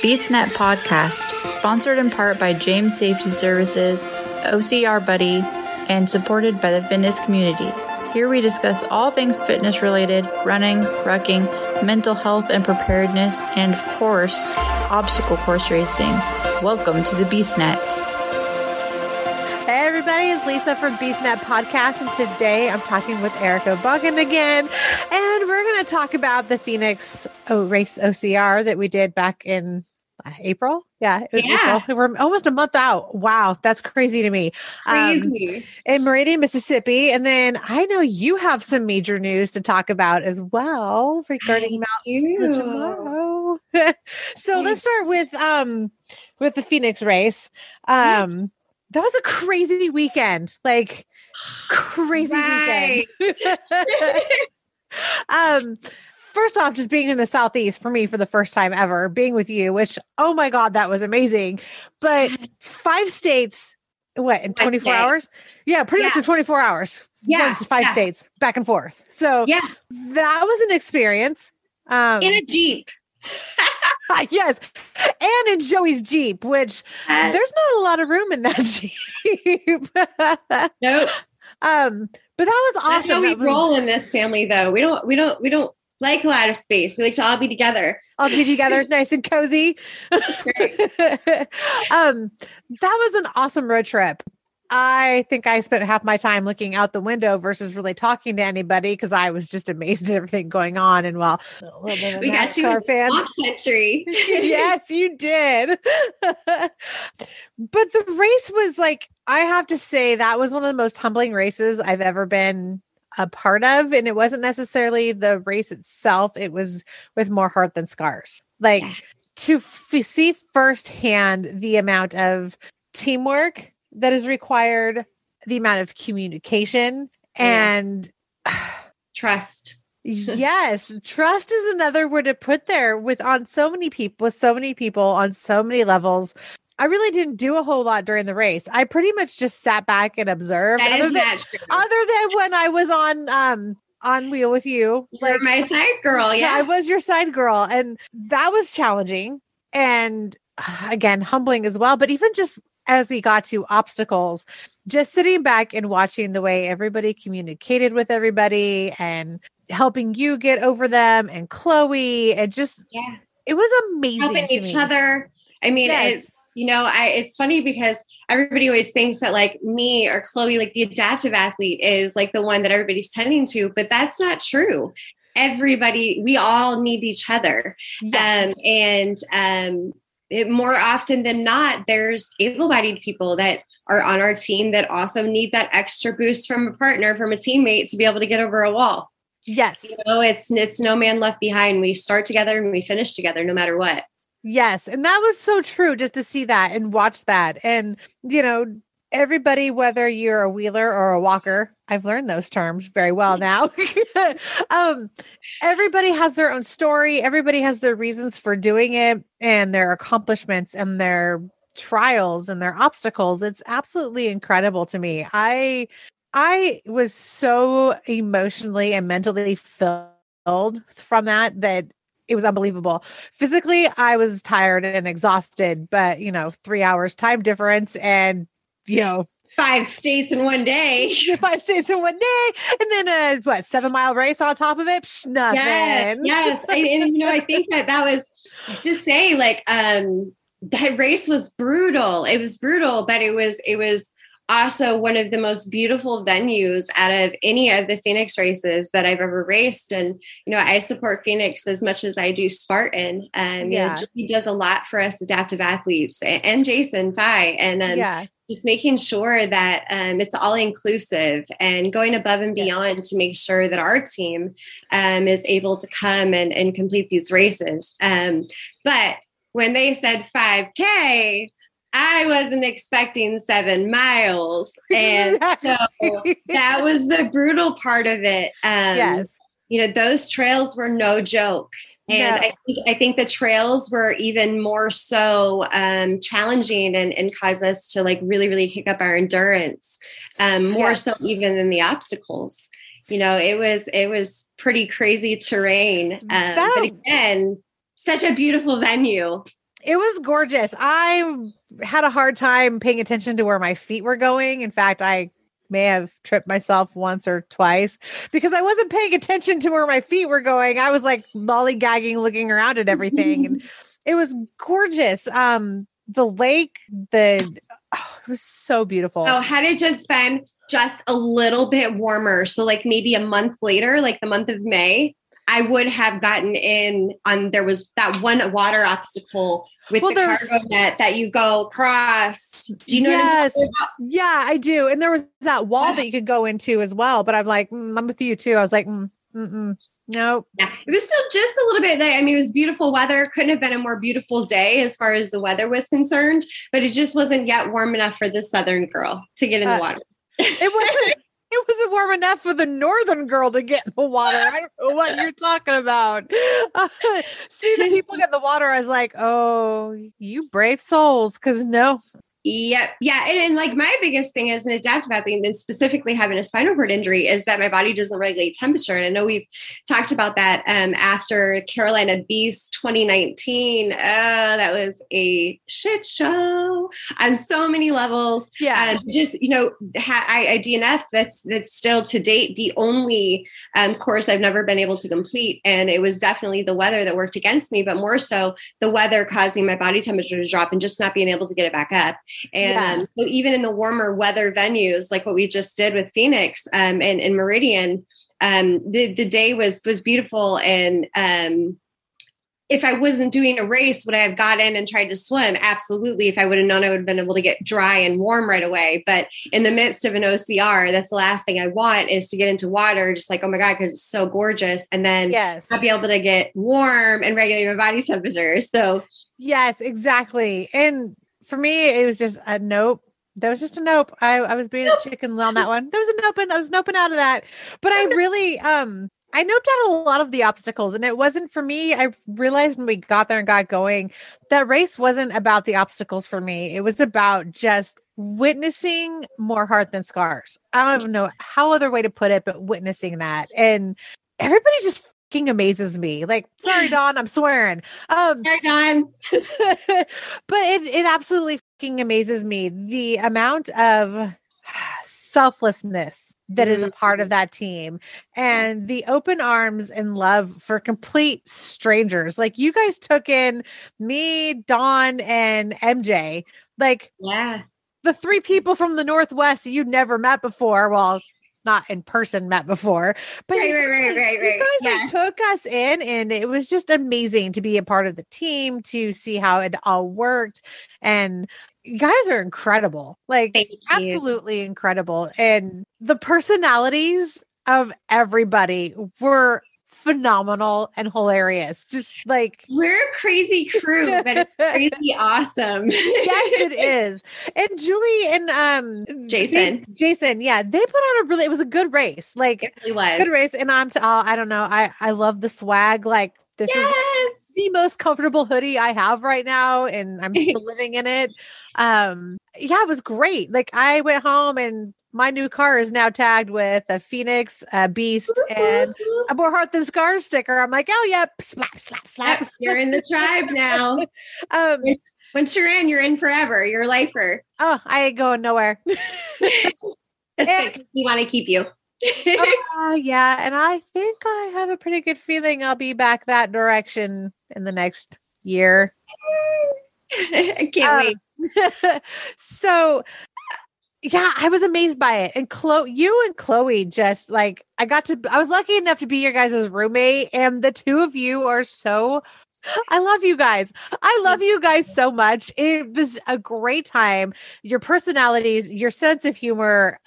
BeastNet Podcast, sponsored in part by James Safety Services, OCR Buddy, and supported by the fitness community. Here we discuss all things fitness related, running, rucking, mental health and preparedness, and of course, obstacle course racing. Welcome to the BeastNet. Hey everybody, it's Lisa from BeastNet Podcast, and today I'm talking with Erica Bogan again, and we're going to talk about the Phoenix o- Race OCR that we did back in uh, April. Yeah, it was Yeah. April. We're almost a month out. Wow, that's crazy to me. Um, Crazy. in Meridian, Mississippi, and then I know you have some major news to talk about as well regarding Mount You. tomorrow. so let's start with um with the Phoenix race. Um that was a crazy weekend. Like crazy Right. weekend. um first off just being in the southeast for me for the first time ever being with you which oh my god that was amazing but five states what in 24 hours yeah pretty much Yeah. in 24 hours Yeah, five yeah. states back and forth so Yeah. that was an experience um In a Jeep. yes and in joey's jeep which Uh, there's not a lot of room in that jeep nope. um but that was That's awesome how we was- roll in this family though. We don't we don't we don't like a lot of space. We like to all be together. all be together nice and cozy um that was an awesome road trip i think i spent half my time looking out the window versus really talking to anybody because i was just amazed at everything going on and well a little bit of a We got you NASCAR fan country. yes, you did. but the race was like, I have to say, that was one of the most humbling races I've ever been a part of. And it wasn't necessarily the race itself, it was with more heart than scars. Like Yeah. to f- see firsthand the amount of teamwork that is required, the amount of communication, Yeah. and Trust. yes trust is another word to put there with on so many people with so many people on so many levels i really didn't do a whole lot during the race i pretty much just sat back and observed That other, is than, not true. other than when i was on um on wheel with you You're my side girl. yeah, I was your side girl, and that was challenging and again humbling as well. But even just as we got to obstacles, just sitting back and watching the way everybody communicated with everybody and helping you get over them, and Chloe, and just Yeah. it was amazing. Helping to each me. other. I mean, Yes. it's you know, I it's funny because everybody always thinks that like me or Chloe, like the adaptive athlete, is like the one that everybody's tending to, but that's not true. Everybody, we all need each other. Yes. Um, and um, it, more often than not, there's able-bodied people that are on our team that also need that extra boost from a partner, from a teammate, to be able to get over a wall. yes. You know, it's it's no man left behind. We start together and we finish together, no matter what. Yes. And that was so true just to see that and watch that. And, you know, everybody, whether you're a wheeler or a walker, I've learned those terms very well now. um, everybody has their own story, everybody has their reasons for doing it and their accomplishments and their trials and their obstacles. It's absolutely incredible to me. I I was so emotionally and mentally filled from that that it was unbelievable. Physically, I was tired and exhausted, but you know, three hours time difference and you know, Five states in one day. five states in one day, and then a what seven mile race on top of it. Psh, nothing. Yes, yes. And, and, you know, I think that that was to say like um that race was brutal. It was brutal, but it was it was also one of the most beautiful venues out of any of the Phoenix races that I've ever raced. And you know, I support Phoenix as much as I do Spartan. Um, Yeah. he does a lot for us adaptive athletes and, and Jason Phi. And um, yeah, just making sure that um, it's all inclusive and going above and beyond to make sure that our team um, is able to come and, and complete these races. Um, but when they said 5K, I wasn't expecting seven miles. And so that was the brutal part of it. Um, yes, you know, those trails were no joke. And No. I think I think the trails were even more so um, challenging and, and caused us to like really, really kick up our endurance, um, more Yes. so even than the obstacles. You know, it was it was pretty crazy terrain. Um, That- but again, such a beautiful venue. It was gorgeous. I had a hard time paying attention to where my feet were going. In fact, I may have tripped myself once or twice because I wasn't paying attention to where my feet were going. I was like lollygagging, looking around at everything. and it was gorgeous. Um, the lake, the oh, it was so beautiful. Oh, had it just been just a little bit warmer, so like maybe a month later, like the month of May, I would have gotten in on there was that one water obstacle with well, the cargo net that you go across. Do you know yes. Yeah, I do. And there was that wall that you could go into as well. But I'm like, mm, I'm with you too. I was like, mm, mm Nope. Yeah, it was still just a little bit. I mean, it was beautiful weather. Couldn't have been a more beautiful day as far as the weather was concerned, but it just wasn't yet warm enough for the southern girl to get in the uh, water. it wasn't. It wasn't warm enough for the northern girl to get in the water. I don't know what you're talking about. See the people get in the water. I was like, oh, you brave souls. Cause no, Yep. Yeah. And, and, like my biggest thing as an adaptive athlete, and specifically having a spinal cord injury, is that my body doesn't regulate temperature. And I know we've talked about that um, after Carolina Beast 2019. Uh, that was a shit show on so many levels. Yeah. Uh, just, you know, ha- I, I DNF, that's, that's still to date the only um, course I've never been able to complete. And it was definitely the weather that worked against me, but more so the weather causing my body temperature to drop and just not being able to get it back up. And yeah. um, so even in the warmer weather venues, like what we just did with Phoenix um, and, and Meridian, um, the, the day was, was beautiful. And um, if I wasn't doing a race, would I have got in and tried to swim? Absolutely. If I would have known, I would have been able to get dry and warm right away. But in the midst of an OCR, that's the last thing I want is to get into water, just like, oh my God, because it's so gorgeous. And then yes. not be able to get warm and regulate my body temperature. So, yes, exactly. And for me, it was just a nope. That was just a nope. I, I was being nope. a chicken on that one. There was a nope, and I was noping out of that. But I really, um, I noped out a lot of the obstacles, and it wasn't for me. I realized when we got there and got going, that race wasn't about the obstacles for me. It was about just witnessing more heart than scars. I don't even know how other way to put it, but witnessing that. And everybody just fucking amazes me. Like, sorry, Don, I'm swearing. Um, sorry, Don. but it it absolutely fucking amazes me the amount of selflessness that is a mm-hmm. part of that team and the open arms and love for complete strangers. Like you guys took in me, Don, and MJ. Like, yeah, the three people from the Northwest you'd never met before. Well, not in person met before, but right, right, right, right, right. you guys yeah. took us in, and it was just amazing to be a part of the team to see how it all worked. And you guys are incredible, like absolutely incredible, and the personalities of everybody were phenomenal and hilarious. Just like we're a crazy crew, but it's crazy awesome. yes, it is. And Julie and um Jason, they, Jason, yeah, they put on a really. It was a good race. Like it really was good race. And I'm to all. I don't know. I I love the swag. Like this yes! is the most comfortable hoodie I have right now, and I'm still living in it. Um, yeah, it was great. Like I went home and my new car is now tagged with a Phoenix, a Beast, and a more heart than scars sticker. I'm like, oh yep, yeah, slap, slap, slap. You're in the tribe now. um, once you're in, you're in forever. You're a lifer. Oh, I ain't going nowhere. and, we want to keep you. uh, yeah, and I think I have a pretty good feeling I'll be back that direction in the next year. I can't um, wait. so yeah, I was amazed by it. And Chloe, you and Chloe just like I got to I was lucky enough to be your guys' roommate, and the two of you are so I love you guys. I love you guys so much. It was a great time. Your personalities, your sense of humor,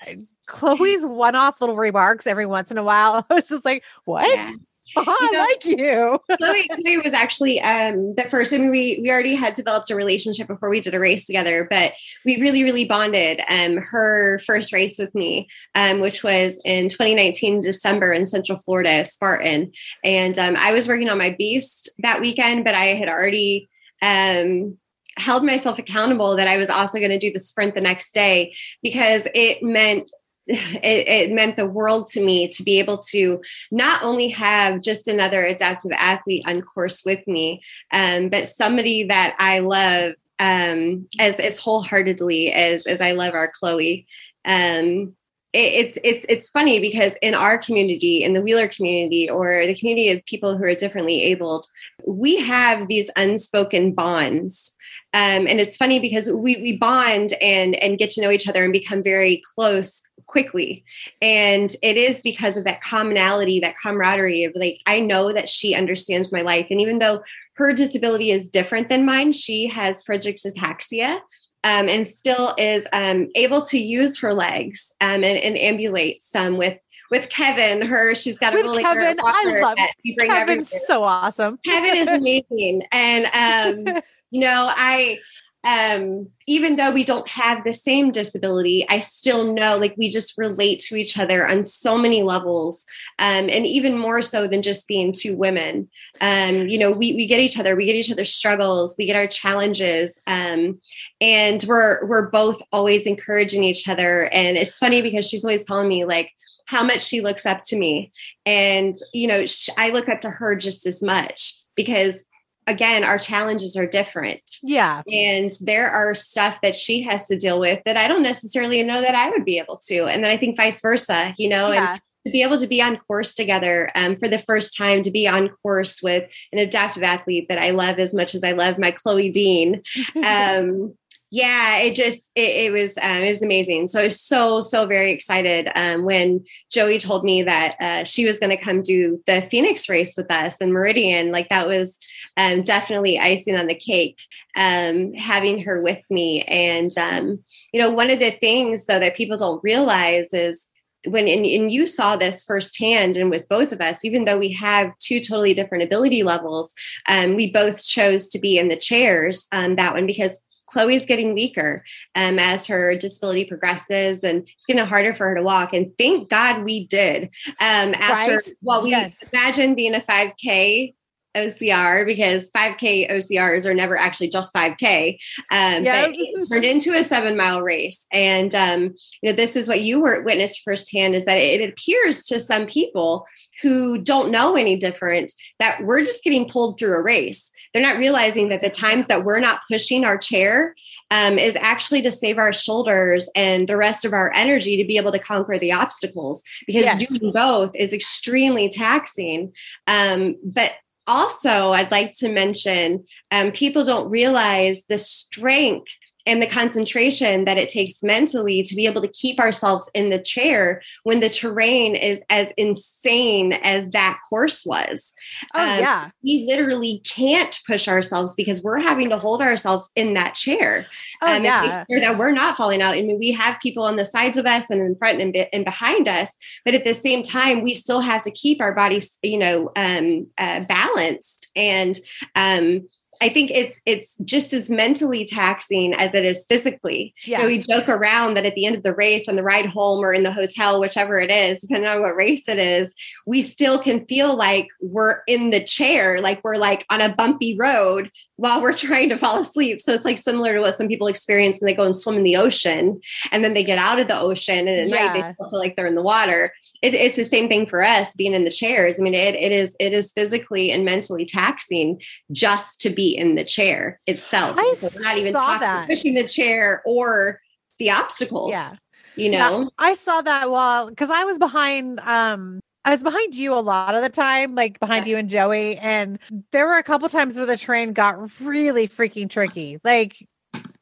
Chloe's one-off little remarks every once in a while. I was just like, what? Yeah. Oh, I know, like you. Chloe, Chloe was actually um, the first. I mean, we we already had developed a relationship before we did a race together, but we really, really bonded. Um, her first race with me, um, which was in 2019 December in Central Florida, Spartan, and um, I was working on my beast that weekend, but I had already um, held myself accountable that I was also going to do the sprint the next day because it meant it, it, meant the world to me to be able to not only have just another adaptive athlete on course with me, um, but somebody that I love um, as as wholeheartedly as as I love our Chloe. Um, it's it's it's funny because in our community in the wheeler community or the community of people who are differently abled we have these unspoken bonds. Um, and it's funny because we we bond and and get to know each other and become very close quickly. And it is because of that commonality that camaraderie of like i know that she understands my life. And even though her disability is different than mine she has friedreich's ataxia um, and still is um, able to use her legs um, and, and ambulate some with with Kevin. Her she's got a with really Kevin. I love it. Kevin's so awesome. Kevin is amazing, and um, you know I um, even though we don't have the same disability, I still know like we just relate to each other on so many levels. Um, and even more so than just being two women. Um, you know, we, we get each other, we get each other's struggles, we get our challenges. Um, and we're, we're both always encouraging each other. And it's funny because she's always telling me like, how much she looks up to me. And, you know, I look up to her just as much because again our challenges are different. Yeah. And there are stuff that she has to deal with that i don't necessarily know that i would be able to. And then i think vice versa you know yeah. and to be able to be on course together um, for the first time to be on course with an adaptive athlete that i love as much as i love my chloe dean. Um, yeah it just it, it was um, it was amazing. So i was so so very excited um, when joey told me that uh, she was going to come do the phoenix race with us in meridian. Like that was um, definitely icing on the cake um, having her with me and um, you know one of the things though that people don't realize is when and, and, you saw this firsthand and with both of us even though we have two totally different ability levels um, we both chose to be in the chairs um, that one because Chloe's getting weaker um, as her disability progresses, and it's getting harder for her to walk. And thank God we did. Um, after, right? well, we yes. imagine being a 5K OCR because 5K OCRs are never actually just 5K. Um. But it turned into a seven mile race. And, um, you know, this is what you were witnessed firsthand is that it, it appears to some people who don't know any different that we're just getting pulled through a race. They're not realizing that the times that we're not pushing our chair um, is actually to save our shoulders and the rest of our energy to be able to conquer the obstacles because yes. doing both is extremely taxing. Um, but also, I'd like to mention um, people don't realize the strength and the concentration that it takes mentally to be able to keep ourselves in the chair when the terrain is as insane as that course was. Oh, um, yeah. We literally can't push ourselves because we're having to hold ourselves in that chair. Oh, um, yeah. sure that we're not falling out. I mean, we have people on the sides of us and in front and, be- and behind us, but at the same time, we still have to keep our bodies, you know, um, uh, balanced and, um, I think it's it's just as mentally taxing as it is physically. Yeah. You know, we joke around that at the end of the race, on the ride home or in the hotel, whichever it is, depending on what race it is, we still can feel like we're in the chair, like we're like on a bumpy road while we're trying to fall asleep. So it's like similar to what some people experience when they go and swim in the ocean and then they get out of the ocean and at yeah. night they feel like they're in the water it, it's the same thing for us being in the chairs. I mean, it, it is it is physically and mentally taxing just to be in the chair itself. I so not even talking that. pushing the chair or the obstacles. Yeah. You know, yeah, I saw that while because I was behind um I was behind you a lot of the time, like behind yeah. you and Joey. And there were a couple times where the train got really freaking tricky. Like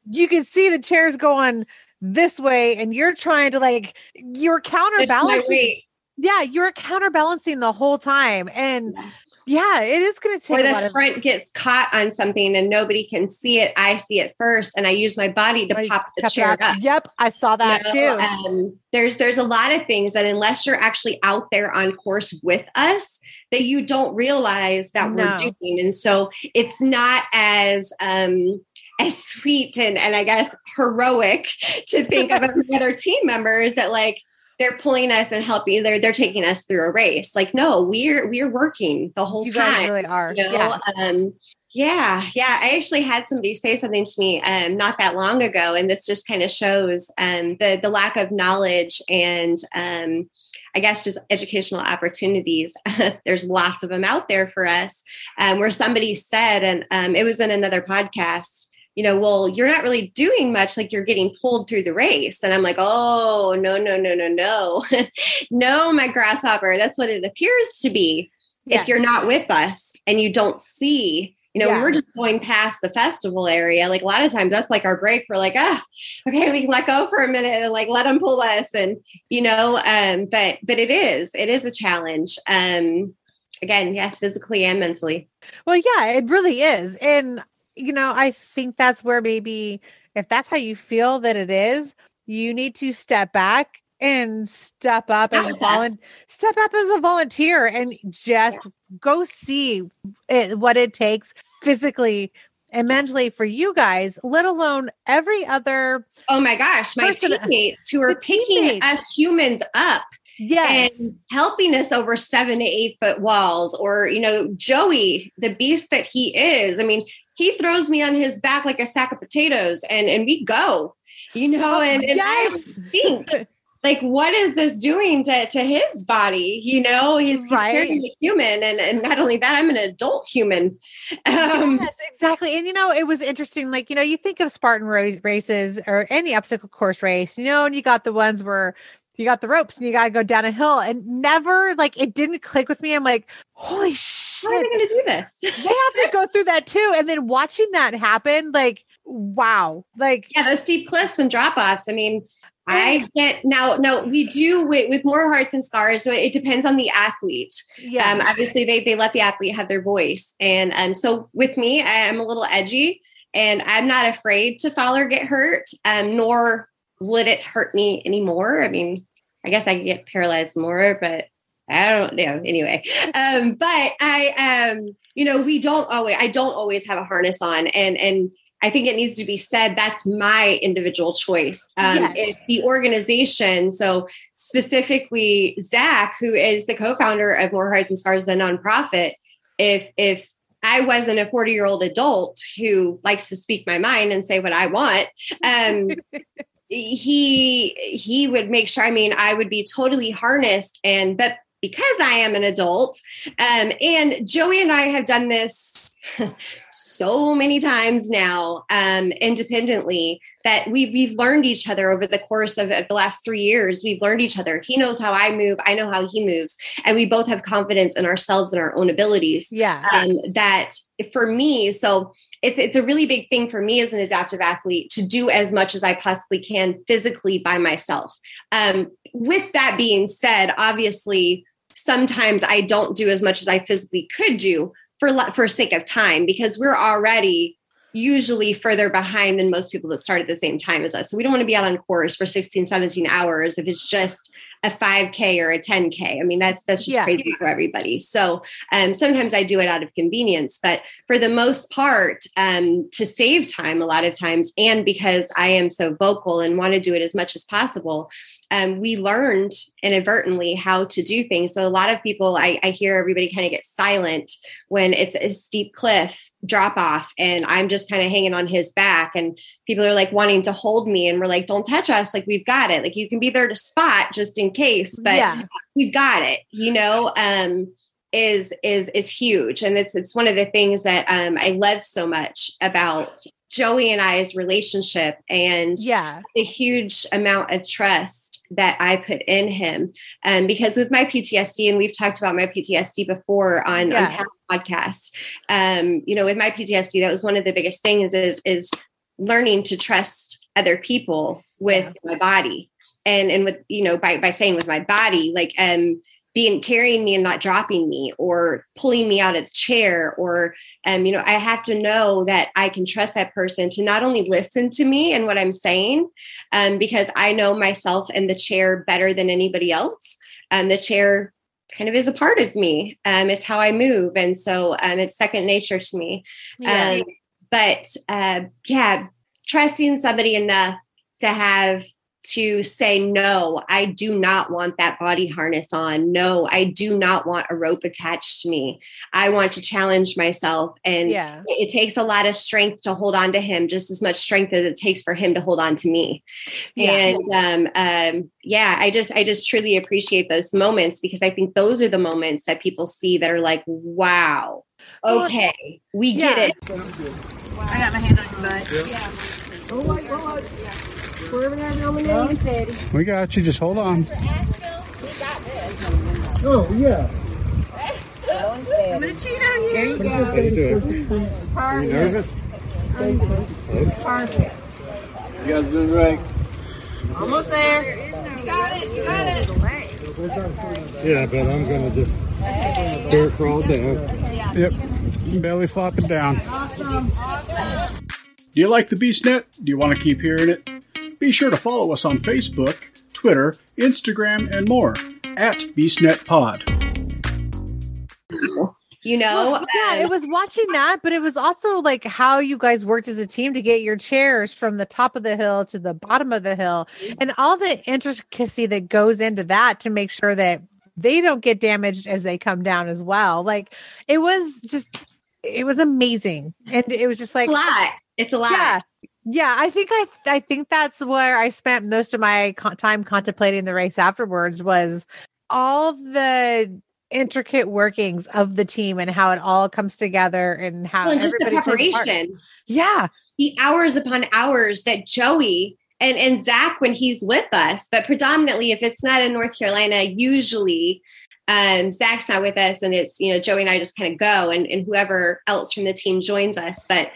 you could see the chairs going this way, and you're trying to like you're counterbalancing yeah, you're counterbalancing the whole time. And yeah, it is going to take. Or the front of- gets caught on something and nobody can see it. I see it first, and I use my body to pop the chair up. Yep, I saw that you know, too. Um, there's there's a lot of things that unless you're actually out there on course with us, that you don't realize that no. we're doing, and so it's not as um, as sweet and and I guess heroic to think of other team members that like they're pulling us and helping they're they're taking us through a race like no we're we're working the whole time. you time really are you know? yeah. um Yeah, yeah. I actually had somebody say something to me um, not that long ago, and this just kind of shows um, the the lack of knowledge and um, I guess just educational opportunities. There's lots of them out there for us. Um, where somebody said, and um, it was in another podcast, you know, well, you're not really doing much, like you're getting pulled through the race. And I'm like, oh, no, no, no, no, no. no, my grasshopper. That's what it appears to be. Yes. If you're not with us and you don't see you know, yeah. we're just going past the festival area. Like a lot of times that's like our break. We're like, ah, okay, we can let go for a minute and like let them pull us. And, you know, um, but but it is, it is a challenge. Um again, yeah, physically and mentally. Well, yeah, it really is. And, you know, I think that's where maybe if that's how you feel that it is, you need to step back and step up as oh, a volunteer step up as a volunteer and just yeah. go see it, what it takes physically and mentally for you guys, let alone every other. Oh my gosh, my uh, teammates who are picking us humans up. Yes. And helping us over seven to eight foot walls, or, you know, Joey, the beast that he is. I mean, he throws me on his back like a sack of potatoes and, and we go, you know, oh, and, and yes. I think like what is this doing to, to his body you know he's, right. he's a human and, and not only that i'm an adult human um, yes exactly and you know it was interesting like you know you think of spartan races or any obstacle course race you know and you got the ones where you got the ropes and you got to go down a hill and never like it didn't click with me i'm like holy shit how are they going to do this they have to go through that too and then watching that happen like wow like yeah those steep cliffs and drop offs i mean I get now. No, we do with, with more heart than scars. So it depends on the athlete. Yeah. Um, obviously, they they let the athlete have their voice, and um, so with me, I am a little edgy, and I'm not afraid to fall or get hurt. Um, nor would it hurt me anymore. I mean, I guess I could get paralyzed more, but I don't know. Anyway, um, but I, um, you know, we don't always. I don't always have a harness on, and and I think it needs to be said that's my individual choice. Um, yes. If the organization, so specifically Zach, who is the co-founder of More Heart Than Scars, the nonprofit, if if I wasn't a 40 year old adult who likes to speak my mind and say what I want, um, he he would make sure. I mean, I would be totally harnessed and but because I am an adult. Um, and Joey and I have done this so many times now, um, independently, that we've we've learned each other over the course of, of, the last three years. We've learned each other. He knows how I move. I know how he moves, and we both have confidence in ourselves and our own abilities. Yeah. Um, that for me, so it's it's a really big thing for me as an adaptive athlete to do as much as I possibly can physically by myself. Um, with that being said, obviously sometimes I don't do as much as I physically could do for for sake of time because we're already usually further behind than most people that start at the same time as us. So we don't want to be out on course for 16, 17 hours if it's just a 5k or a 10k i mean that's that's just yeah. crazy for everybody so um, sometimes i do it out of convenience but for the most part um, to save time a lot of times and because i am so vocal and want to do it as much as possible um, we learned inadvertently how to do things. So a lot of people, I, I hear everybody kind of get silent when it's a steep cliff drop off, and I'm just kind of hanging on his back, and people are like wanting to hold me, and we're like, "Don't touch us! Like we've got it! Like you can be there to spot just in case, but yeah. we've got it." You know. Um, is is is huge and it's it's one of the things that um, I love so much about Joey and I's relationship and yeah the huge amount of trust that I put in him. Um, because with my PTSD, and we've talked about my PTSD before on, yeah. on past podcasts, um, you know, with my PTSD, that was one of the biggest things is is learning to trust other people with yeah. my body. And and with, you know, by by saying with my body, like um being carrying me and not dropping me or pulling me out of the chair or um, you know i have to know that i can trust that person to not only listen to me and what i'm saying um, because i know myself and the chair better than anybody else. Um, the chair kind of is a part of me. Um, it's how i move. And so um, it's second nature to me. Yeah. Um, but uh, yeah trusting somebody enough to have to say, no, I do not want that body harness on. No, I do not want a rope attached to me. I want to challenge myself. And Yeah. it takes a lot of strength to hold on to him, just as much strength as it takes for him to hold on to me. Yeah. And um, um, yeah, I just, I just truly appreciate those moments because I think those are the moments that people see that are like, wow, Well, okay, we yeah. get it. I got my hand on your butt. We got you. Just hold on. Oh, yeah. I'm gonna cheat on you. How you doing? Are you nervous? Perfect. You guys doing right? Almost there. You got it. You got it. Yeah, but I'm gonna just bear crawl down. Yep. Belly flopping down. Do you like the BeastNet? Do you want to keep hearing it? Be sure to follow us on Facebook, Twitter, Instagram, and more at BeastNetPod. You know, Well, yeah, um, it was watching that, but it was also like how you guys worked as a team to get your chairs from the top of the hill to the bottom of the hill and all the intricacy that goes into that to make sure that they don't get damaged as they come down as well. Like it was just, it was amazing. And it was just like, a lot. It's a lot. yeah. Yeah, I think I I think that's where I spent most of my con- time contemplating the race afterwards was all the intricate workings of the team and how it all comes together and how Well, and just the everybody plays a part. preparation. Yeah, the hours upon hours that Joey and, and Zach, when he's with us, but predominantly if it's not in North Carolina, usually um, Zach's not with us and it's, you know, Joey and I just kind of go and, and whoever else from the team joins us. But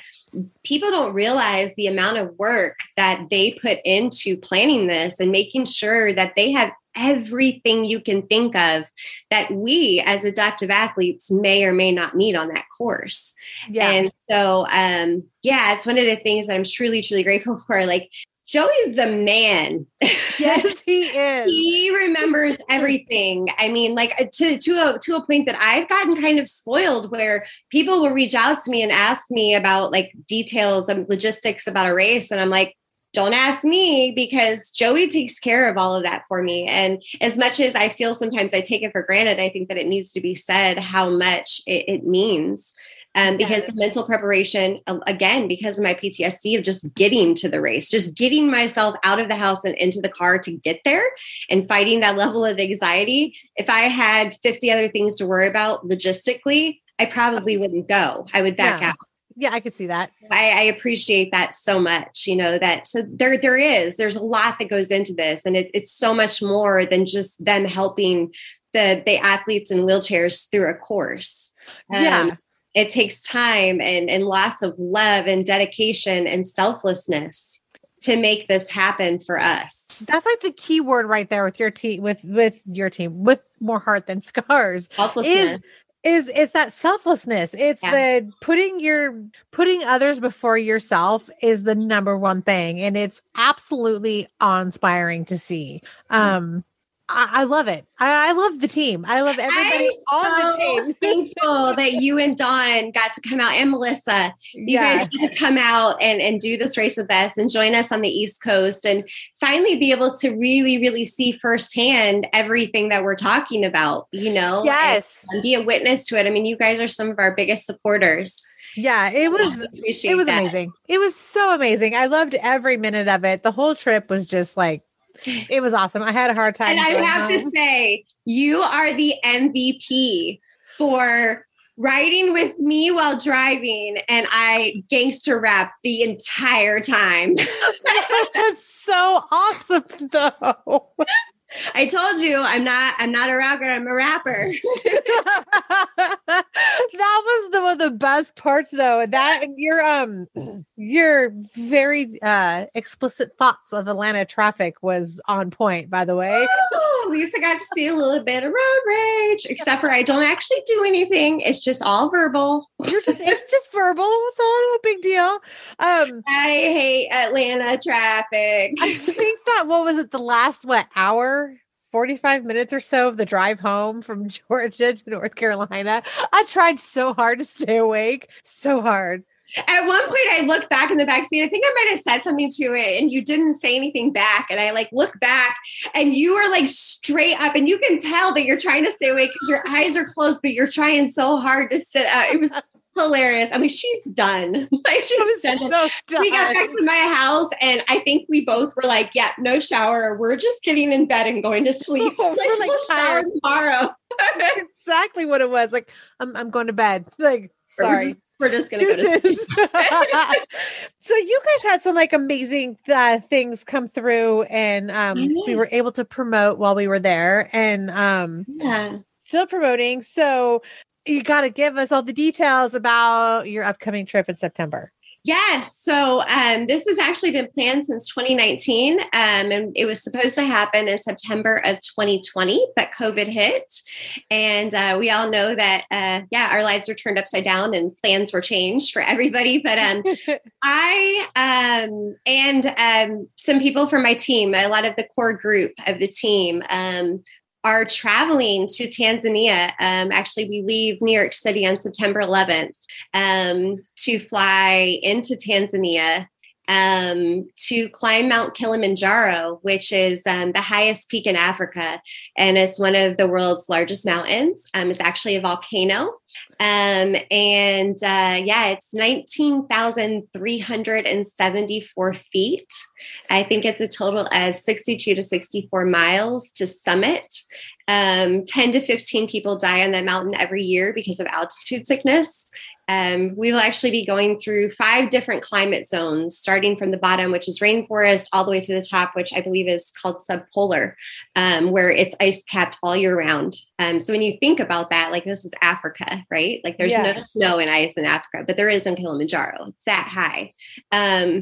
people don't realize the amount of work that they put into planning this and making sure that they have everything you can think of that we as adaptive athletes may or may not need on that course. yeah, And so, um, yeah, it's one of the things that I'm truly, truly grateful for. Like, Joey's the man. yes, he is. he remembers everything. I mean, like uh, to to a to a point that I've gotten kind of spoiled, where people will reach out to me and ask me about like details and logistics about a race, and I'm like. Don't ask me because Joey takes care of all of that for me. And as much as I feel sometimes I take it for granted, I think that it needs to be said how much it, it means um, because Yes. the mental preparation again because of my ptsd of just getting to the race just getting myself out of the house and into the car to get there and fighting that level of anxiety if i had 50 other things to worry about logistically i probably wouldn't go i would back Yeah. out Yeah, I could see that. I, I appreciate that so much you know that so there there is there's a lot that goes into this and it, it's so much more than just them helping the the athletes in wheelchairs through a course Um, yeah, it takes time and, and lots of love and dedication and selflessness to make this happen for us. that's like the key word right there with your team, with with your team, with more heart than scars. Selflessness. is is that selflessness it's Yeah. the putting your putting others before yourself is the number one thing and it's absolutely awe-inspiring to see um I, I love it I, I love the team i love everybody I'm on the so team thankful that you and Dawn got to come out and Melissa. You yeah guys get to come out and, and do this race with us and join us on the East Coast and finally be able to really, really see firsthand everything that we're talking about, you know? yes And, and be a witness to it. I mean, you guys are some of our biggest supporters. yeah it was it was that. amazing it was so amazing i loved every minute of it the whole trip was just like it was awesome i had a hard time And I have to say, you are the MVP for riding with me while driving, and I gangster rap the entire time. that was so awesome though. I told you I'm not I'm not a rocker, I'm a rapper. that was the one of the best parts though. That and your um your very uh explicit thoughts of Atlanta traffic was on point, by the way. Oh, I got to see a little bit of road rage, except for I don't actually do anything. It's just all verbal. You're just it's just verbal. It's all a big deal. Um I hate Atlanta traffic. I think that what was it, the last what hour? 45 minutes or so of the drive home from Georgia to North Carolina. I tried so hard to stay awake, so hard. At one point, I looked back in the back seat. I think I might have said something to it, and you didn't say anything back. And I like look back, and you are like straight up, and you can tell that you're trying to stay awake because your eyes are closed, but you're trying so hard to sit up. It was hilarious. I mean, she's done. like she was done. so done. We got back to my house, and I think we both were like, "Yeah, no shower. We're just getting in bed and going to sleep. We're, like, like, we'll shower tomorrow. exactly what it was. Like, I'm I'm going to bed. Like, Or We're sorry. just, we're just gonna go to sleep. So you guys had some like amazing uh, things come through and um we were able to promote while we were there and um Yeah. still promoting so you got to give us all the details about your upcoming trip in September. Yes. So um, this has actually been planned since 2019, um, and it was supposed to happen in September of 2020, but COVID hit, and uh, we all know that uh, yeah, our lives were turned upside down and plans were changed for everybody. But um, I um, and um, some people from my team, a lot of the core group of the team, um, are traveling to Tanzania. Um, actually, we leave New York City on September 11th um, to fly into Tanzania um, to climb Mount Kilimanjaro, which is um, the highest peak in Africa. And it's one of the world's largest mountains. Um, it's actually a volcano. Um, and uh, yeah, it's 19,374 feet. I think it's a total of 62 to 64 miles to summit. Um, 10 to 15 people die on that mountain every year because of altitude sickness. Um, we will actually be going through five different climate zones, starting from the bottom, which is rainforest, all the way to the top, which I believe is called subpolar, um, where it's ice capped all year round. Um, so when you think about that, like this is Africa, right? Like there's no snow and ice in Africa, but there is in Kilimanjaro. It's that high. Um,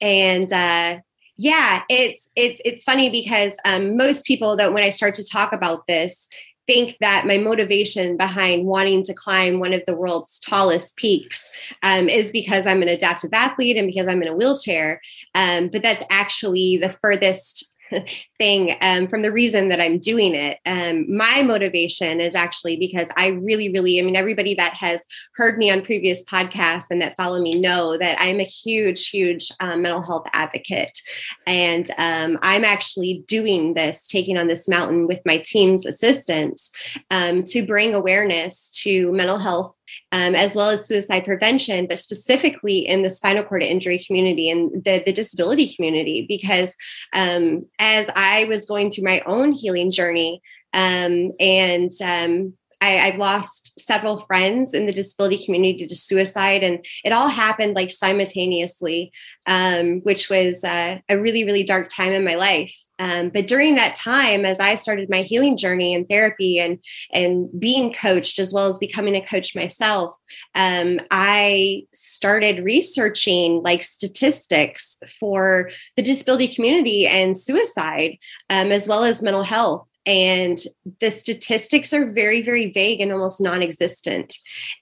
and uh, yeah, it's it's it's funny because um, most people that when I start to talk about this think that my motivation behind wanting to climb one of the world's tallest peaks um, is because I'm an adaptive athlete and because I'm in a wheelchair. Um, but that's actually the furthest thing um, from the reason that I'm doing it. Um, my motivation is actually because I really, really, I mean, everybody that has heard me on previous podcasts and that follow me know that I'm a huge, huge um, mental health advocate. And um, I'm actually doing this, taking on this mountain with my team's assistance um, to bring awareness to mental health um, as well as suicide prevention, but specifically in the spinal cord injury community and the, the disability community. Because um, as I was going through my own healing journey, um, and um, I, I've lost several friends in the disability community to suicide, and it all happened like simultaneously, um, which was uh, a really, really dark time in my life. Um, but during that time, as I started my healing journey and therapy and and being coached as well as becoming a coach myself, um, I started researching like statistics for the disability community and suicide, um, as well as mental health. And the statistics are very, very vague and almost non existent.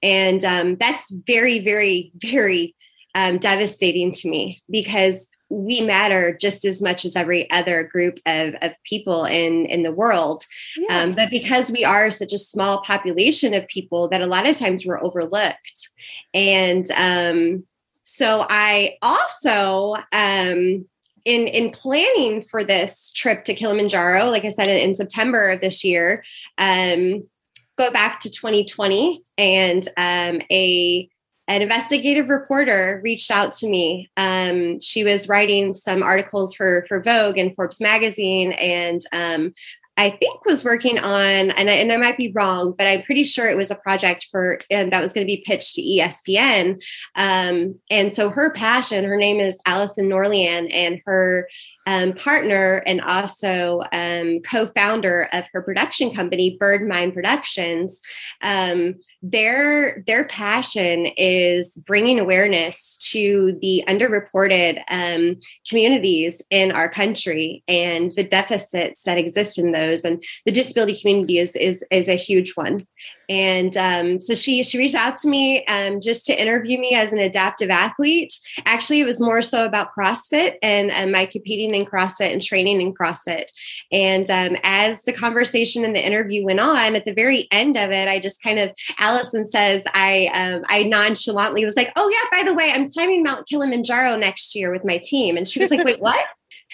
And um, that's very, very, very um, devastating to me because we matter just as much as every other group of, of people in, in the world. Yeah. Um, but because we are such a small population of people, that a lot of times we're overlooked. And um, so I also, um, in in planning for this trip to Kilimanjaro, like I said in, in September of this year, um, go back to 2020, and um, a an investigative reporter reached out to me. Um, she was writing some articles for for Vogue and Forbes magazine, and um, I think was working on, and I, and I might be wrong, but I'm pretty sure it was a project for and that was going to be pitched to ESPN. Um, and so her passion, her name is Allison Norlian, and her um, partner and also um, co-founder of her production company, Bird Mind Productions. Um, their their passion is bringing awareness to the underreported um, communities in our country and the deficits that exist in those those. And the disability community is is is a huge one. And um, so she she reached out to me um, just to interview me as an adaptive athlete. Actually, it was more so about CrossFit and, and my competing in CrossFit and training in CrossFit. And um, as the conversation and the interview went on, at the very end of it, I just kind of Allison says I um, I nonchalantly was like, "Oh yeah, by the way, I'm climbing Mount Kilimanjaro next year with my team," and she was like, "Wait, what?"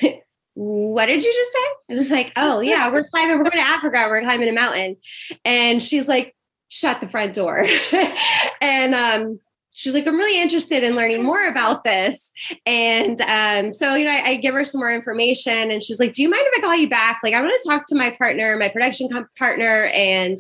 what did you just say? And I'm like, oh yeah, we're climbing, we're going to Africa, we're climbing a mountain. And she's like, shut the front door. and um, she's like, I'm really interested in learning more about this. And um, so, you know, I, I, give her some more information and she's like, Do you mind if I call you back? Like, I want to talk to my partner, my production partner, and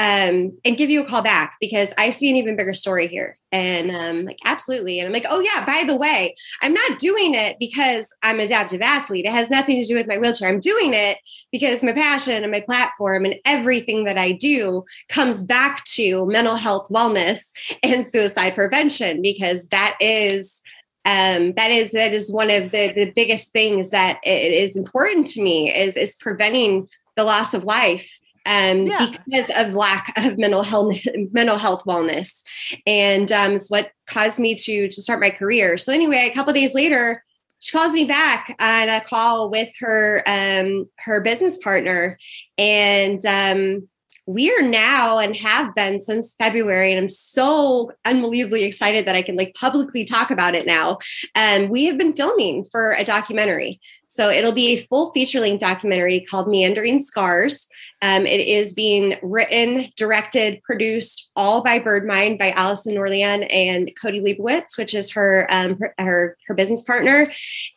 um, and give you a call back because I see an even bigger story here. And um, like, absolutely. And I'm like, oh yeah, by the way, I'm not doing it because I'm an adaptive athlete. It has nothing to do with my wheelchair. I'm doing it because my passion and my platform and everything that I do comes back to mental health, wellness, and suicide prevention because that is um, that is that is one of the the biggest things that is important to me is is preventing the loss of life um, yeah. because of lack of mental health mental health wellness and um, it's what caused me to to start my career so anyway a couple days later she calls me back on a call with her um, her business partner and um, we are now and have been since February, and I'm so unbelievably excited that I can like publicly talk about it now. Um, we have been filming for a documentary. So it'll be a full feature length documentary called Meandering Scars. Um, it is being written, directed, produced all by Birdmind by Allison Norlian and Cody Leibowitz, which is her um, her, her, business partner.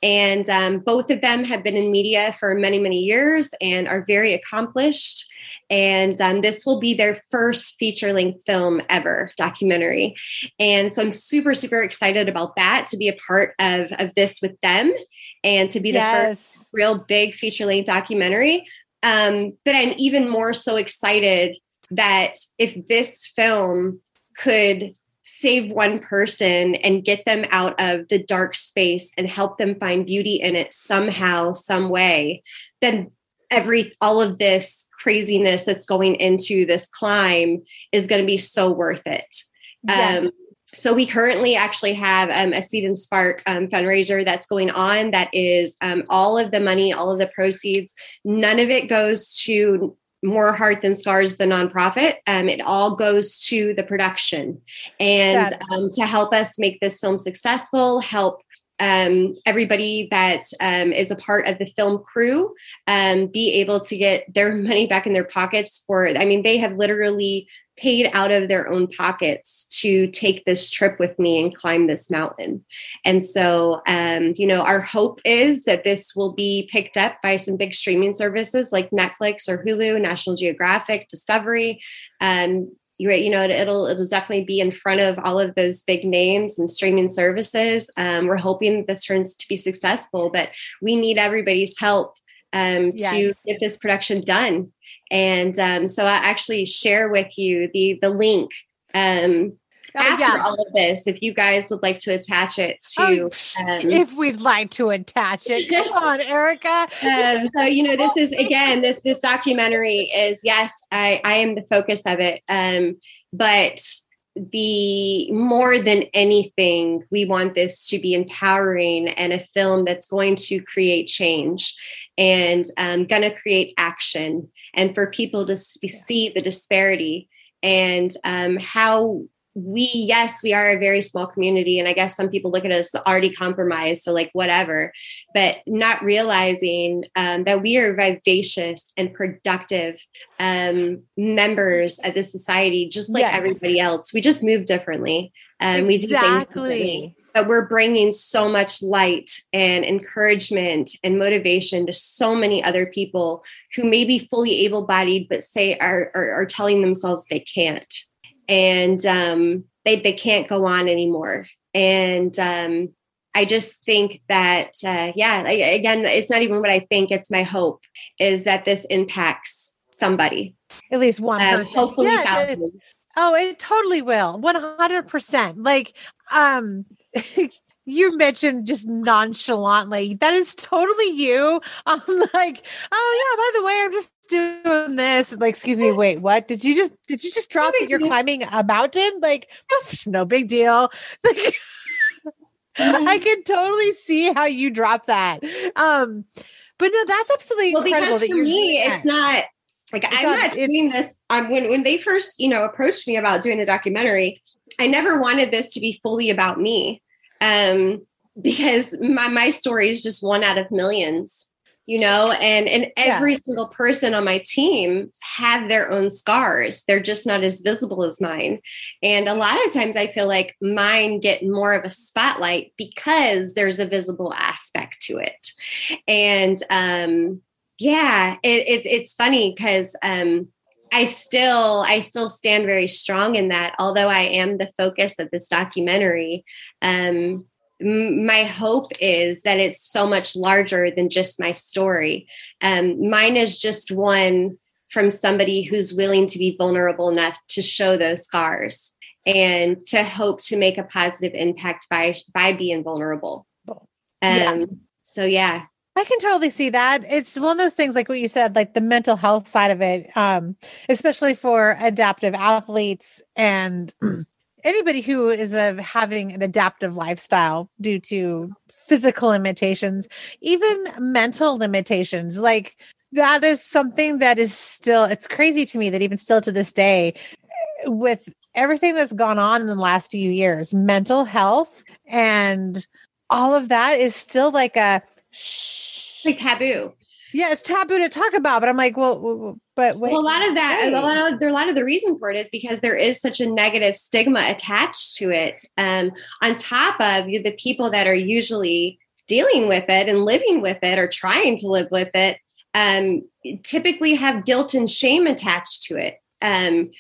And um, both of them have been in media for many many years and are very accomplished. And um, this will be their first feature length film ever, documentary. And so I'm super, super excited about that to be a part of, of this with them and to be the yes. first real big feature length documentary. Um, but I'm even more so excited that if this film could save one person and get them out of the dark space and help them find beauty in it somehow, some way, then every all of this craziness that's going into this climb is going to be so worth it. Yeah. Um, so we currently actually have um, a seed and spark um, fundraiser that's going on that is um, all of the money all of the proceeds none of it goes to more heart than scars the nonprofit. Um, it all goes to the production and um, to help us make this film successful help um, everybody that um, is a part of the film crew um, be able to get their money back in their pockets for i mean they have literally paid out of their own pockets to take this trip with me and climb this mountain. And so, um, you know, our hope is that this will be picked up by some big streaming services like Netflix or Hulu, National Geographic, Discovery. Um, you you know, it'll it'll definitely be in front of all of those big names and streaming services. Um, we're hoping this turns to be successful, but we need everybody's help um, yes. to get this production done. And um, so I actually share with you the the link um, oh, after yeah. all of this, if you guys would like to attach it to, oh, um, if we'd like to attach it, come on, Erica. Um, so you know, this is again, this this documentary is yes, I I am the focus of it, um, but the more than anything, we want this to be empowering and a film that's going to create change and um, going to create action and for people to see the disparity and um, how we yes we are a very small community and i guess some people look at us already compromised so like whatever but not realizing um, that we are vivacious and productive um, members of the society just like yes. everybody else we just move differently and um, exactly. we do things differently but we're bringing so much light and encouragement and motivation to so many other people who may be fully able-bodied but say are, are, are telling themselves they can't and um, they they can't go on anymore. And um, I just think that uh, yeah, again, it's not even what I think; it's my hope is that this impacts somebody, at least one. Um, hopefully, yeah, it, oh, it totally will, one hundred percent. Like, um. you mentioned just nonchalantly that is totally you i'm like oh yeah by the way i'm just doing this. Like, excuse me, wait, what? Did you just did you just drop that you're climbing a mountain? Like, no big deal. Like I can totally see how you drop that. Um, but no, that's absolutely well incredible. because for me it's not like It's i'm not- not doing this um, when, when they first you know approached me about doing a documentary i never wanted this to be fully about me um because my my story is just one out of millions you know and and Yeah. every single person on my team have their own scars. They're just not as visible as mine. And a lot of times i feel like mine get more of a spotlight because there's a visible aspect to it. And um yeah it, it's it's funny because um i still i still stand very strong in that although i am the focus of this documentary um my hope is that it's so much larger than just my story um mine is just one from somebody who's willing to be vulnerable enough to show those scars and to hope to make a positive impact by by being vulnerable um Yeah. so yeah I can totally see that. It's one of those things like what you said, like the mental health side of it, um, especially for adaptive athletes and anybody who is having an adaptive lifestyle due to physical limitations, even mental limitations. Like that is something that is still it's crazy to me that even still to this day, with everything that's gone on in the last few years, mental health and all of that is still like a like taboo yeah, it's taboo to talk about, but I'm like, well, but wait, well, a lot of that wait. a lot of a lot of the reason for it is because there is such a negative stigma attached to it um, on top of the people that are usually dealing with it and living with it or trying to live with it um, typically have guilt and shame attached to it um,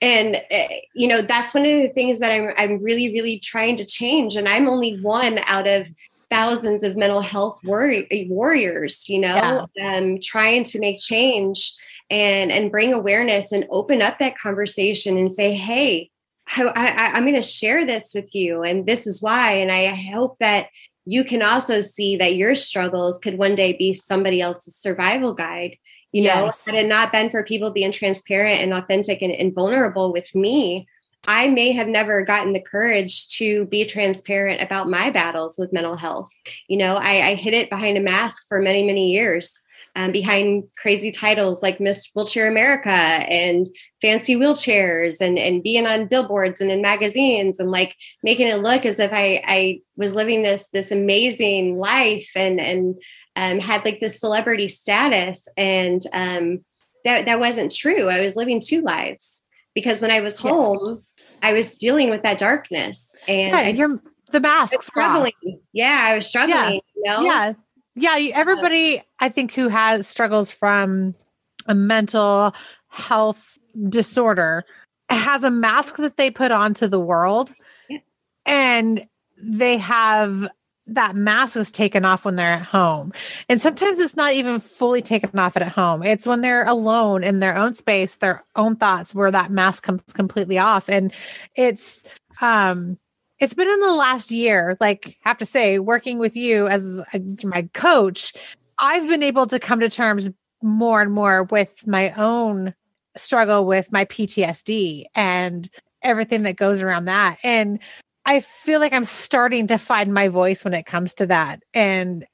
and uh, you know that's one of the things that I'm, I'm really really trying to change and i'm only one out of thousands of mental health warri- warriors you know um, trying to make change and and bring awareness and open up that conversation and say hey I, I, i'm going to share this with you and this is why and i hope that you can also see that your struggles could one day be somebody else's survival guide you know had it not been for people being transparent and authentic and, and vulnerable with me I may have never gotten the courage to be transparent about my battles with mental health. You know, I, I hid it behind a mask for many, many years, um, behind crazy titles like Miss Wheelchair America and fancy wheelchairs and, and being on billboards and in magazines and like making it look as if I, I was living this, this amazing life and, and um, had like this celebrity status. And um, that, that wasn't true. I was living two lives because when I was Yeah. I was dealing with that darkness and yeah, I you're the mask struggling. Yeah, I was struggling. You know? Yeah. Yeah. Everybody, I think, who has struggles from a mental health disorder has a mask that they put onto the world. Yeah. And they have that mask is taken off when they're at home. And sometimes it's not even fully taken off at home. It's when they're alone in their own space, their own thoughts, where that mask comes completely off. And it's, um, it's been in the last year like I have to say working with you as a, my coach i've been able to come to terms more and more with my own struggle with my ptsd and everything that goes around that and i feel like i'm starting to find my voice when it comes to that and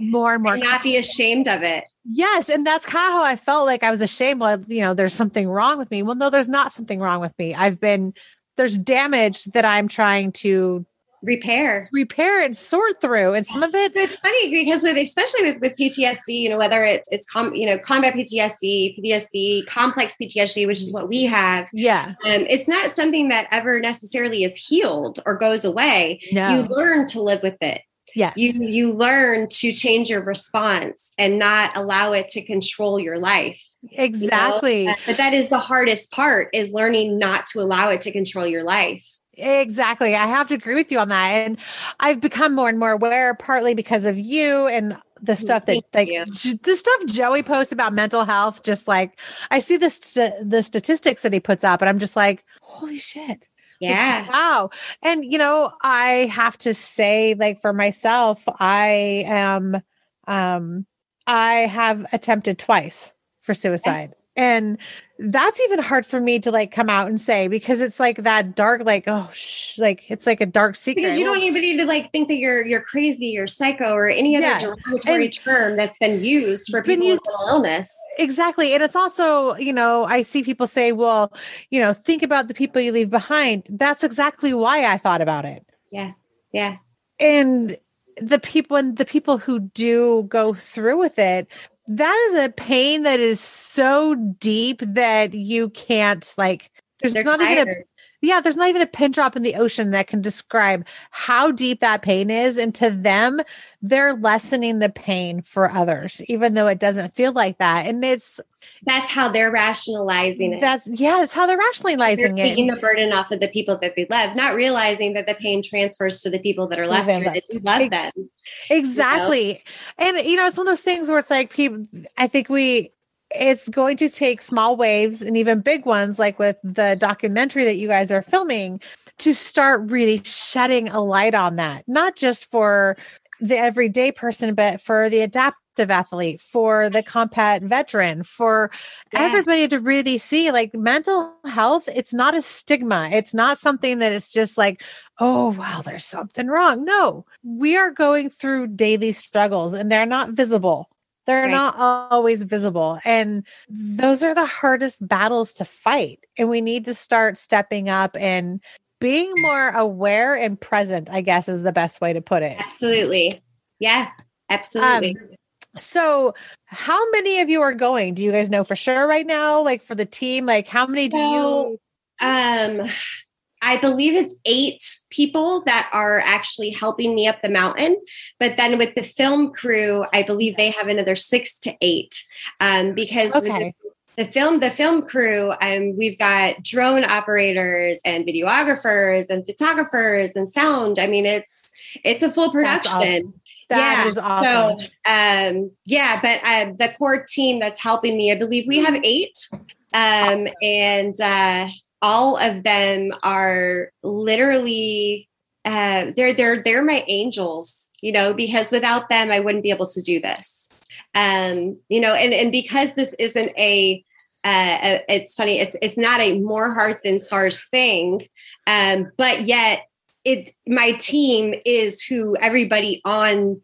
more and more And not be ashamed of it. Yes, and that's kind of how I felt like I was ashamed. Well, you know, there's something wrong with me. Well, no, there's not something wrong with me. I've been there's damage that I'm trying to Repair. repair and sort through, and some of it, It's funny because with especially with, with PTSD, you know, whether it's it's com, you know combat PTSD, PTSD, complex PTSD, which is what we have, yeah, um, it's not something that ever necessarily is healed or goes away. no, You learn to live with it. yes, You you learn to change your response and not allow it to control your life. you know? exactly, But that is the hardest part is learning not to allow it to control your life. Exactly. I have to agree with you on that, and I've become more and more aware, partly because of you and the stuff that like the stuff Joey posts about mental health. Just like I see the st- the statistics that he puts up, and I'm just like, holy shit. Like, Yeah. Wow. And you know, I have to say like for myself, I am um I have attempted twice for suicide. And that's even hard for me to like come out and say because it's like that dark, like, oh, sh- like it's like a dark secret. Because you don't even need to like think that you're you're crazy or psycho or any other Yeah. derogatory And- term that's been used for people used- with mental illness. Exactly. And it's also, you know, I see people say, well, you know, think about the people you leave behind. That's exactly why I thought about it. Yeah. Yeah. And the people and the people who do go through with it, that is a pain that is so deep that you can't like there's They're not even a yeah, there's not even a pin drop in the ocean that can describe how deep that pain is. And to them, they're lessening the pain for others, even though it doesn't feel like that. And it's That's how they're rationalizing it. that's yeah, that's how they're rationalizing they're taking it. the burden off of the people that they love, not realizing that the pain transfers to the people that are left here that do love them. Exactly. And you know, it's one of those things where it's like people I think we it's going to take small waves and even big ones like with the documentary that you guys are filming to start really shedding a light on that. Not just for the everyday person but for the adaptive athlete, for the combat veteran, for Yeah. everybody to really see like mental health it's not a stigma. It's not something that is just like oh, wow, there's something wrong. No, we are going through daily struggles and they're not visible. They're Right. not always visible. And those are the hardest battles to fight. And we need to start stepping up and being more aware and present, I guess is the best way to put it. Absolutely. Yeah. Absolutely. So, how many of you are going? Do you guys know for sure right now? Like for the team, like how many do you? um I believe it's eight people that are actually helping me up the mountain. But then with the film crew, I believe they have another six to eight. Um, because with the- Okay. The film the film crew um, we've got drone operators and videographers and photographers and sound. I mean it's it's a full production. That Yeah, is awesome. so um yeah but uh, the core team that's helping me i believe we have eight um and uh all of them are literally uh they're they're they're my angels you know because without them i wouldn't be able to do this. Um you know and and because this isn't a uh it's funny it's it's not a more heart than scars thing um but yet it my team is who everybody on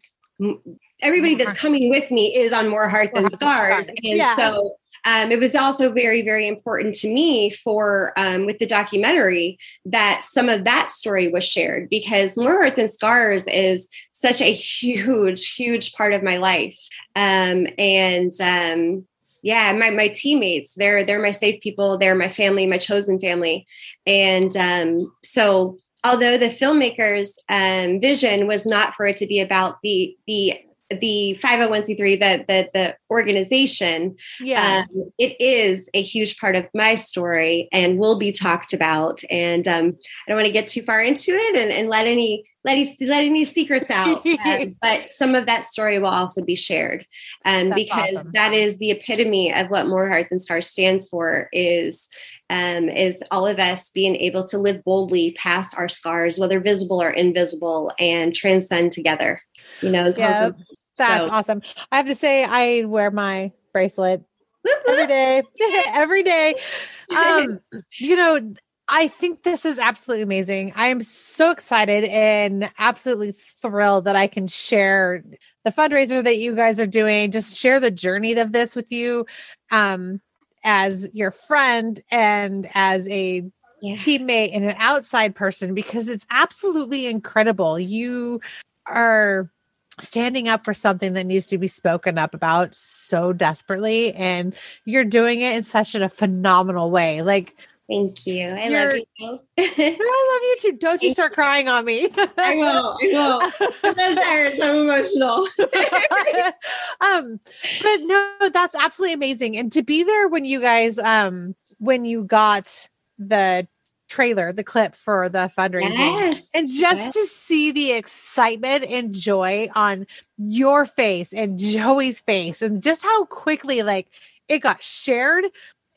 everybody that's coming with me is on more heart than More Heart Than scars Stars. and Yeah. so um, it was also very very important to me for um, with the documentary that some of that story was shared because more heart than scars is such a huge huge part of my life um, and um, yeah my, my teammates they're they're my safe people they're my family my chosen family and um, so although the filmmakers um, vision was not for it to be about the the the 501c3 the the, the organization Yeah. um, it is a huge part of my story and will be talked about and um, i don't want to get too far into it and, and let any let any, let any secrets out um, but some of that story will also be shared um, because awesome. that is the epitome of what more heart than scars stands for is um, is all of us being able to live boldly past our scars whether visible or invisible and transcend together you know Yeah. That's So- awesome. I have to say, I wear my bracelet every day, every day. Um, you know, I think this is absolutely amazing. I am so excited and absolutely thrilled that I can share the fundraiser that you guys are doing, just share the journey of this with you um, as your friend and as a Yeah. teammate and an outside person because it's absolutely incredible. You are standing up for something that needs to be spoken up about so desperately and you're doing it in such a phenomenal way. Like Thank you. I love You're- you. I love you too. Don't you start crying on me. I will. I will. I'm tired. I'm emotional. um but no that's absolutely amazing and to be there when you guys um when you got the trailer the clip for the fundraising yes. and just Yes. to see the excitement and joy on your face and Joey's face and just how quickly like it got shared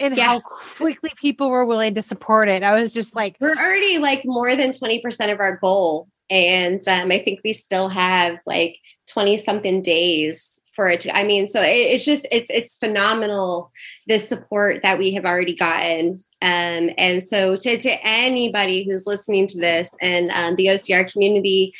and Yeah. how quickly people were willing to support it. I was just like, We're already like more than 20% of our goal. And um, I think we still have like 20 something days for it to i mean so it, it's just it's it's phenomenal the support that we have already gotten um, and so to, to anybody who's listening to this and um, the ocr community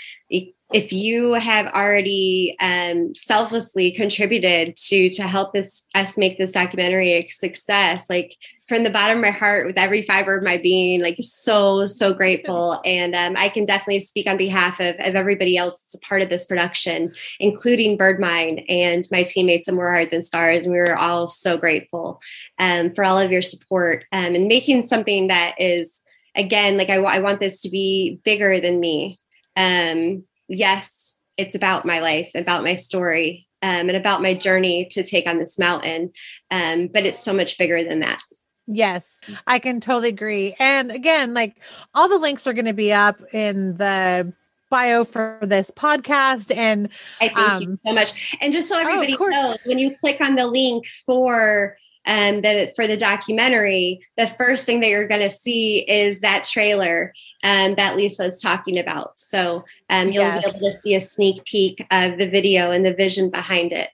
if you have already um, selflessly contributed to to help this us make this documentary a success like from the bottom of my heart with every fiber of my being like so so grateful. And um, i can definitely speak on behalf of, of everybody else that's a part of this production including birdmind and my teammates at more heart than scars and we were all so grateful um, for all of your support um, and making something that is again like I, I want this to be bigger than me. Um, yes, it's about my life, about my story, um, and about my journey to take on this mountain. Um, but it's so much bigger than that. Yes, I can totally agree. And again, like all the links are going to be up in the bio for this podcast. And I thank um, you so much. And just so oh, everybody oh, knows, when you click on the link for um, the for the documentary, the first thing that you're going to see is that trailer um, that Lisa is talking about. So um, you'll yes. be able to see a sneak peek of the video and the vision behind it.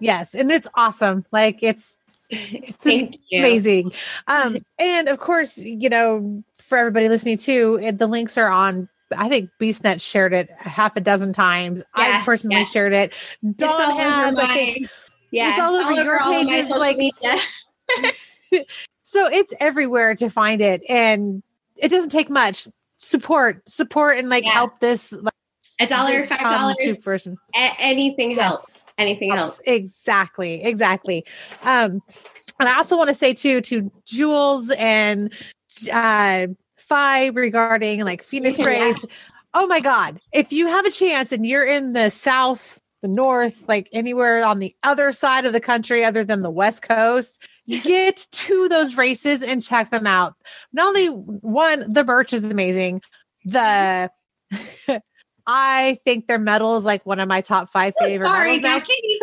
Yes, and it's awesome. Like it's it's amazing. Um, and of course, you know, for everybody listening too, the links are on I think BeastNet shared it half a dozen times. Yeah, I personally yeah. shared it. Dawn has, I think, yeah, it's all over, all your pages. Like, so it's everywhere to find it, and it doesn't take much support, support, and like yeah. help this. Like, a dollar, five dollars, person. A- anything yes. helps. Anything helps. Exactly, exactly. Um, and I also want to say too to Jules and uh Phi regarding like Phoenix yeah. Race. Oh my God. If you have a chance and you're in the South, the North, like anywhere on the other side of the country other than the West Coast, get to those races and check them out. Not only one, the birch is amazing. The I think their medal is like one of my top five oh, favorite sorry, medals now. Katie.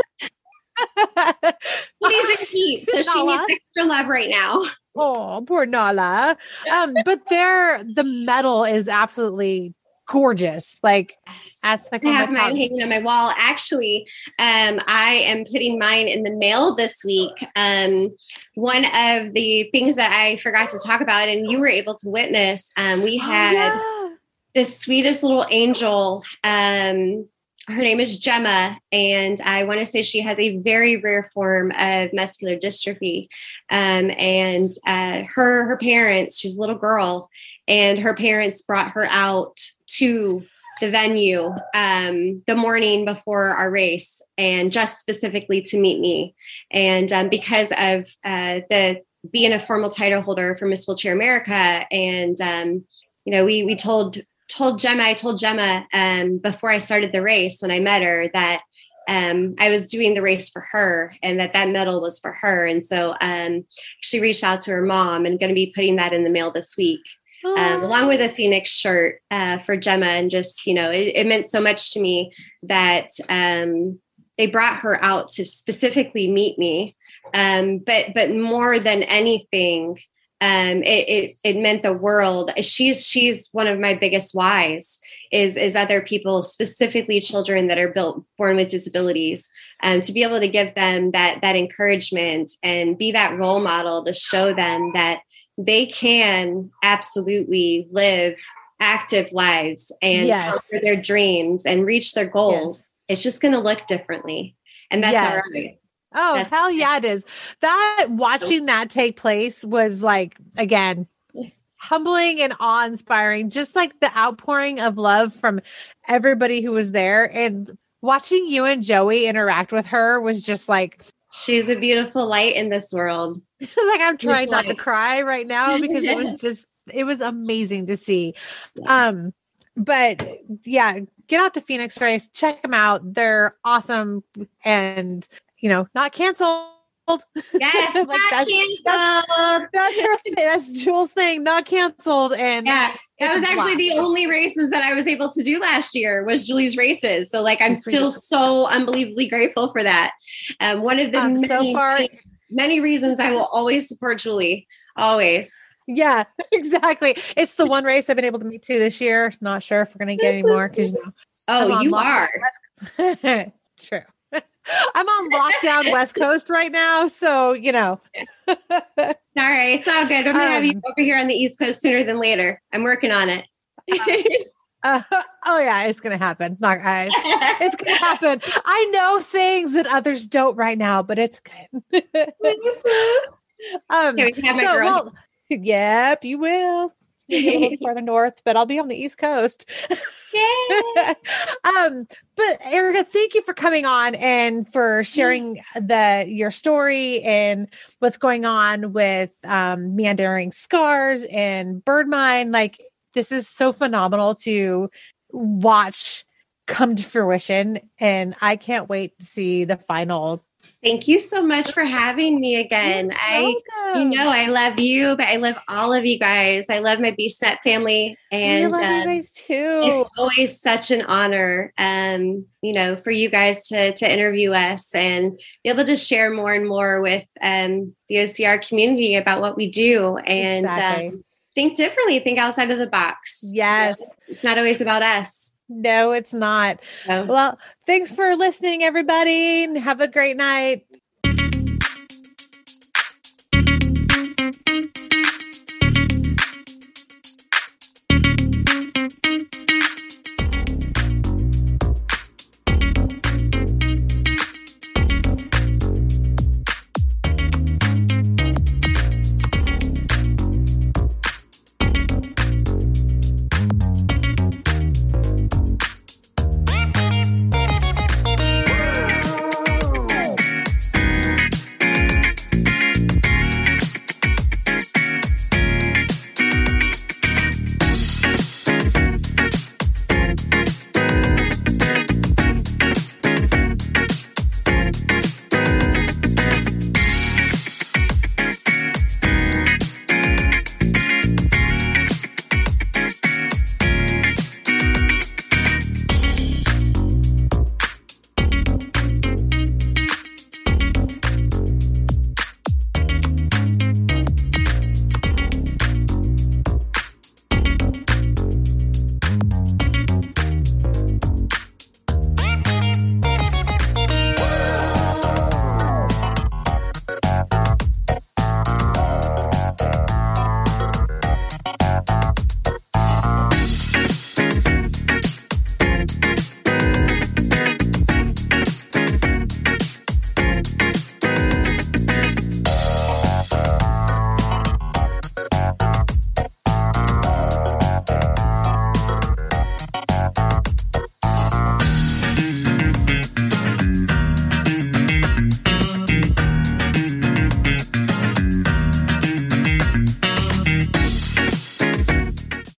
so she needs extra love right now. Oh, poor Nala. Um, but their the medal is absolutely gorgeous. Like that's like I have mine hanging on my wall. Actually, um, I am putting mine in the mail this week. Um, one of the things that I forgot to talk about, and you were able to witness, um, we oh, had oh, yeah. this sweetest little angel. Um, her name is Gemma, and I want to say she has a very rare form of muscular dystrophy. Um, and uh, her her parents, she's a little girl, and her parents brought her out to the venue um, the morning before our race, and just specifically to meet me. And um, because of uh, the being a formal title holder for Miss Wheelchair America, and um, you know, we we told told Gemma, I told Gemma um, before I started the race when I met her that um, I was doing the race for her and that that medal was for her. And so um, she reached out to her mom and going to be putting that in the mail this week. Um, along with a Phoenix shirt uh, for Gemma, and just you know, it, it, meant so much to me that um, they brought her out to specifically meet me. Um, but but more than anything, um, it, it, it meant the world. She's she's one of my biggest whys is is other people, specifically children that are built born with disabilities, um, to be able to give them that that encouragement and be that role model to show them that they can absolutely live active lives and yes. conquer their dreams and reach their goals. Yes. It's just going to look differently, and that's yes. all right. Oh, That's- hell yeah, it is. That watching that take place was like, again, humbling and awe inspiring, just like the outpouring of love from everybody who was there. And watching you and Joey interact with her was just like, she's a beautiful light in this world. like, I'm trying not to cry right now because it was just, it was amazing to see. Um, but yeah, get out to Phoenix Race, check them out. They're awesome. And you know, not canceled. Yes, like not that's, canceled. That's, that's, her, that's Jules' thing, not canceled. And yeah, that was actually the only races that I was able to do last year was Julie's races. So like I'm still so unbelievably grateful for that. Um, one of the um, so far, many reasons I will always support Julie. Always. Yeah, exactly. It's the one race I've been able to meet to this year. Not sure if we're gonna get any more because you know. Oh, you are. True. I down West Coast right now. So, you know. all right. It's all good. I'm going to have you Um, over here on the East Coast sooner than later. I'm working on it. Uh, oh yeah, it's gonna happen. Not I, it's gonna happen. I know things that others don't right now, but it's good. um, Okay, we have my so, girl. well, yep, you will. A little further north, but I'll be on the East Coast. Yay. um, but Erica, thank you for coming on and for sharing the your story and what's going on with um, meandering scars and Birdmind. Like this is so phenomenal to watch come to fruition, and I can't wait to see the final. Thank you so much for having me again. I you know I love you, but I love all of you guys. I love my BeastNet family, and love you um, guys too. it's always such an honor um you know for you guys to to interview us and be able to share more and more with um the ocr community about what we do and Exactly. um, think differently think outside of the box Yes. it's not always about us No, it's not. so Well, thanks for listening, everybody. and Have a great night.